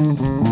Mm-hmm.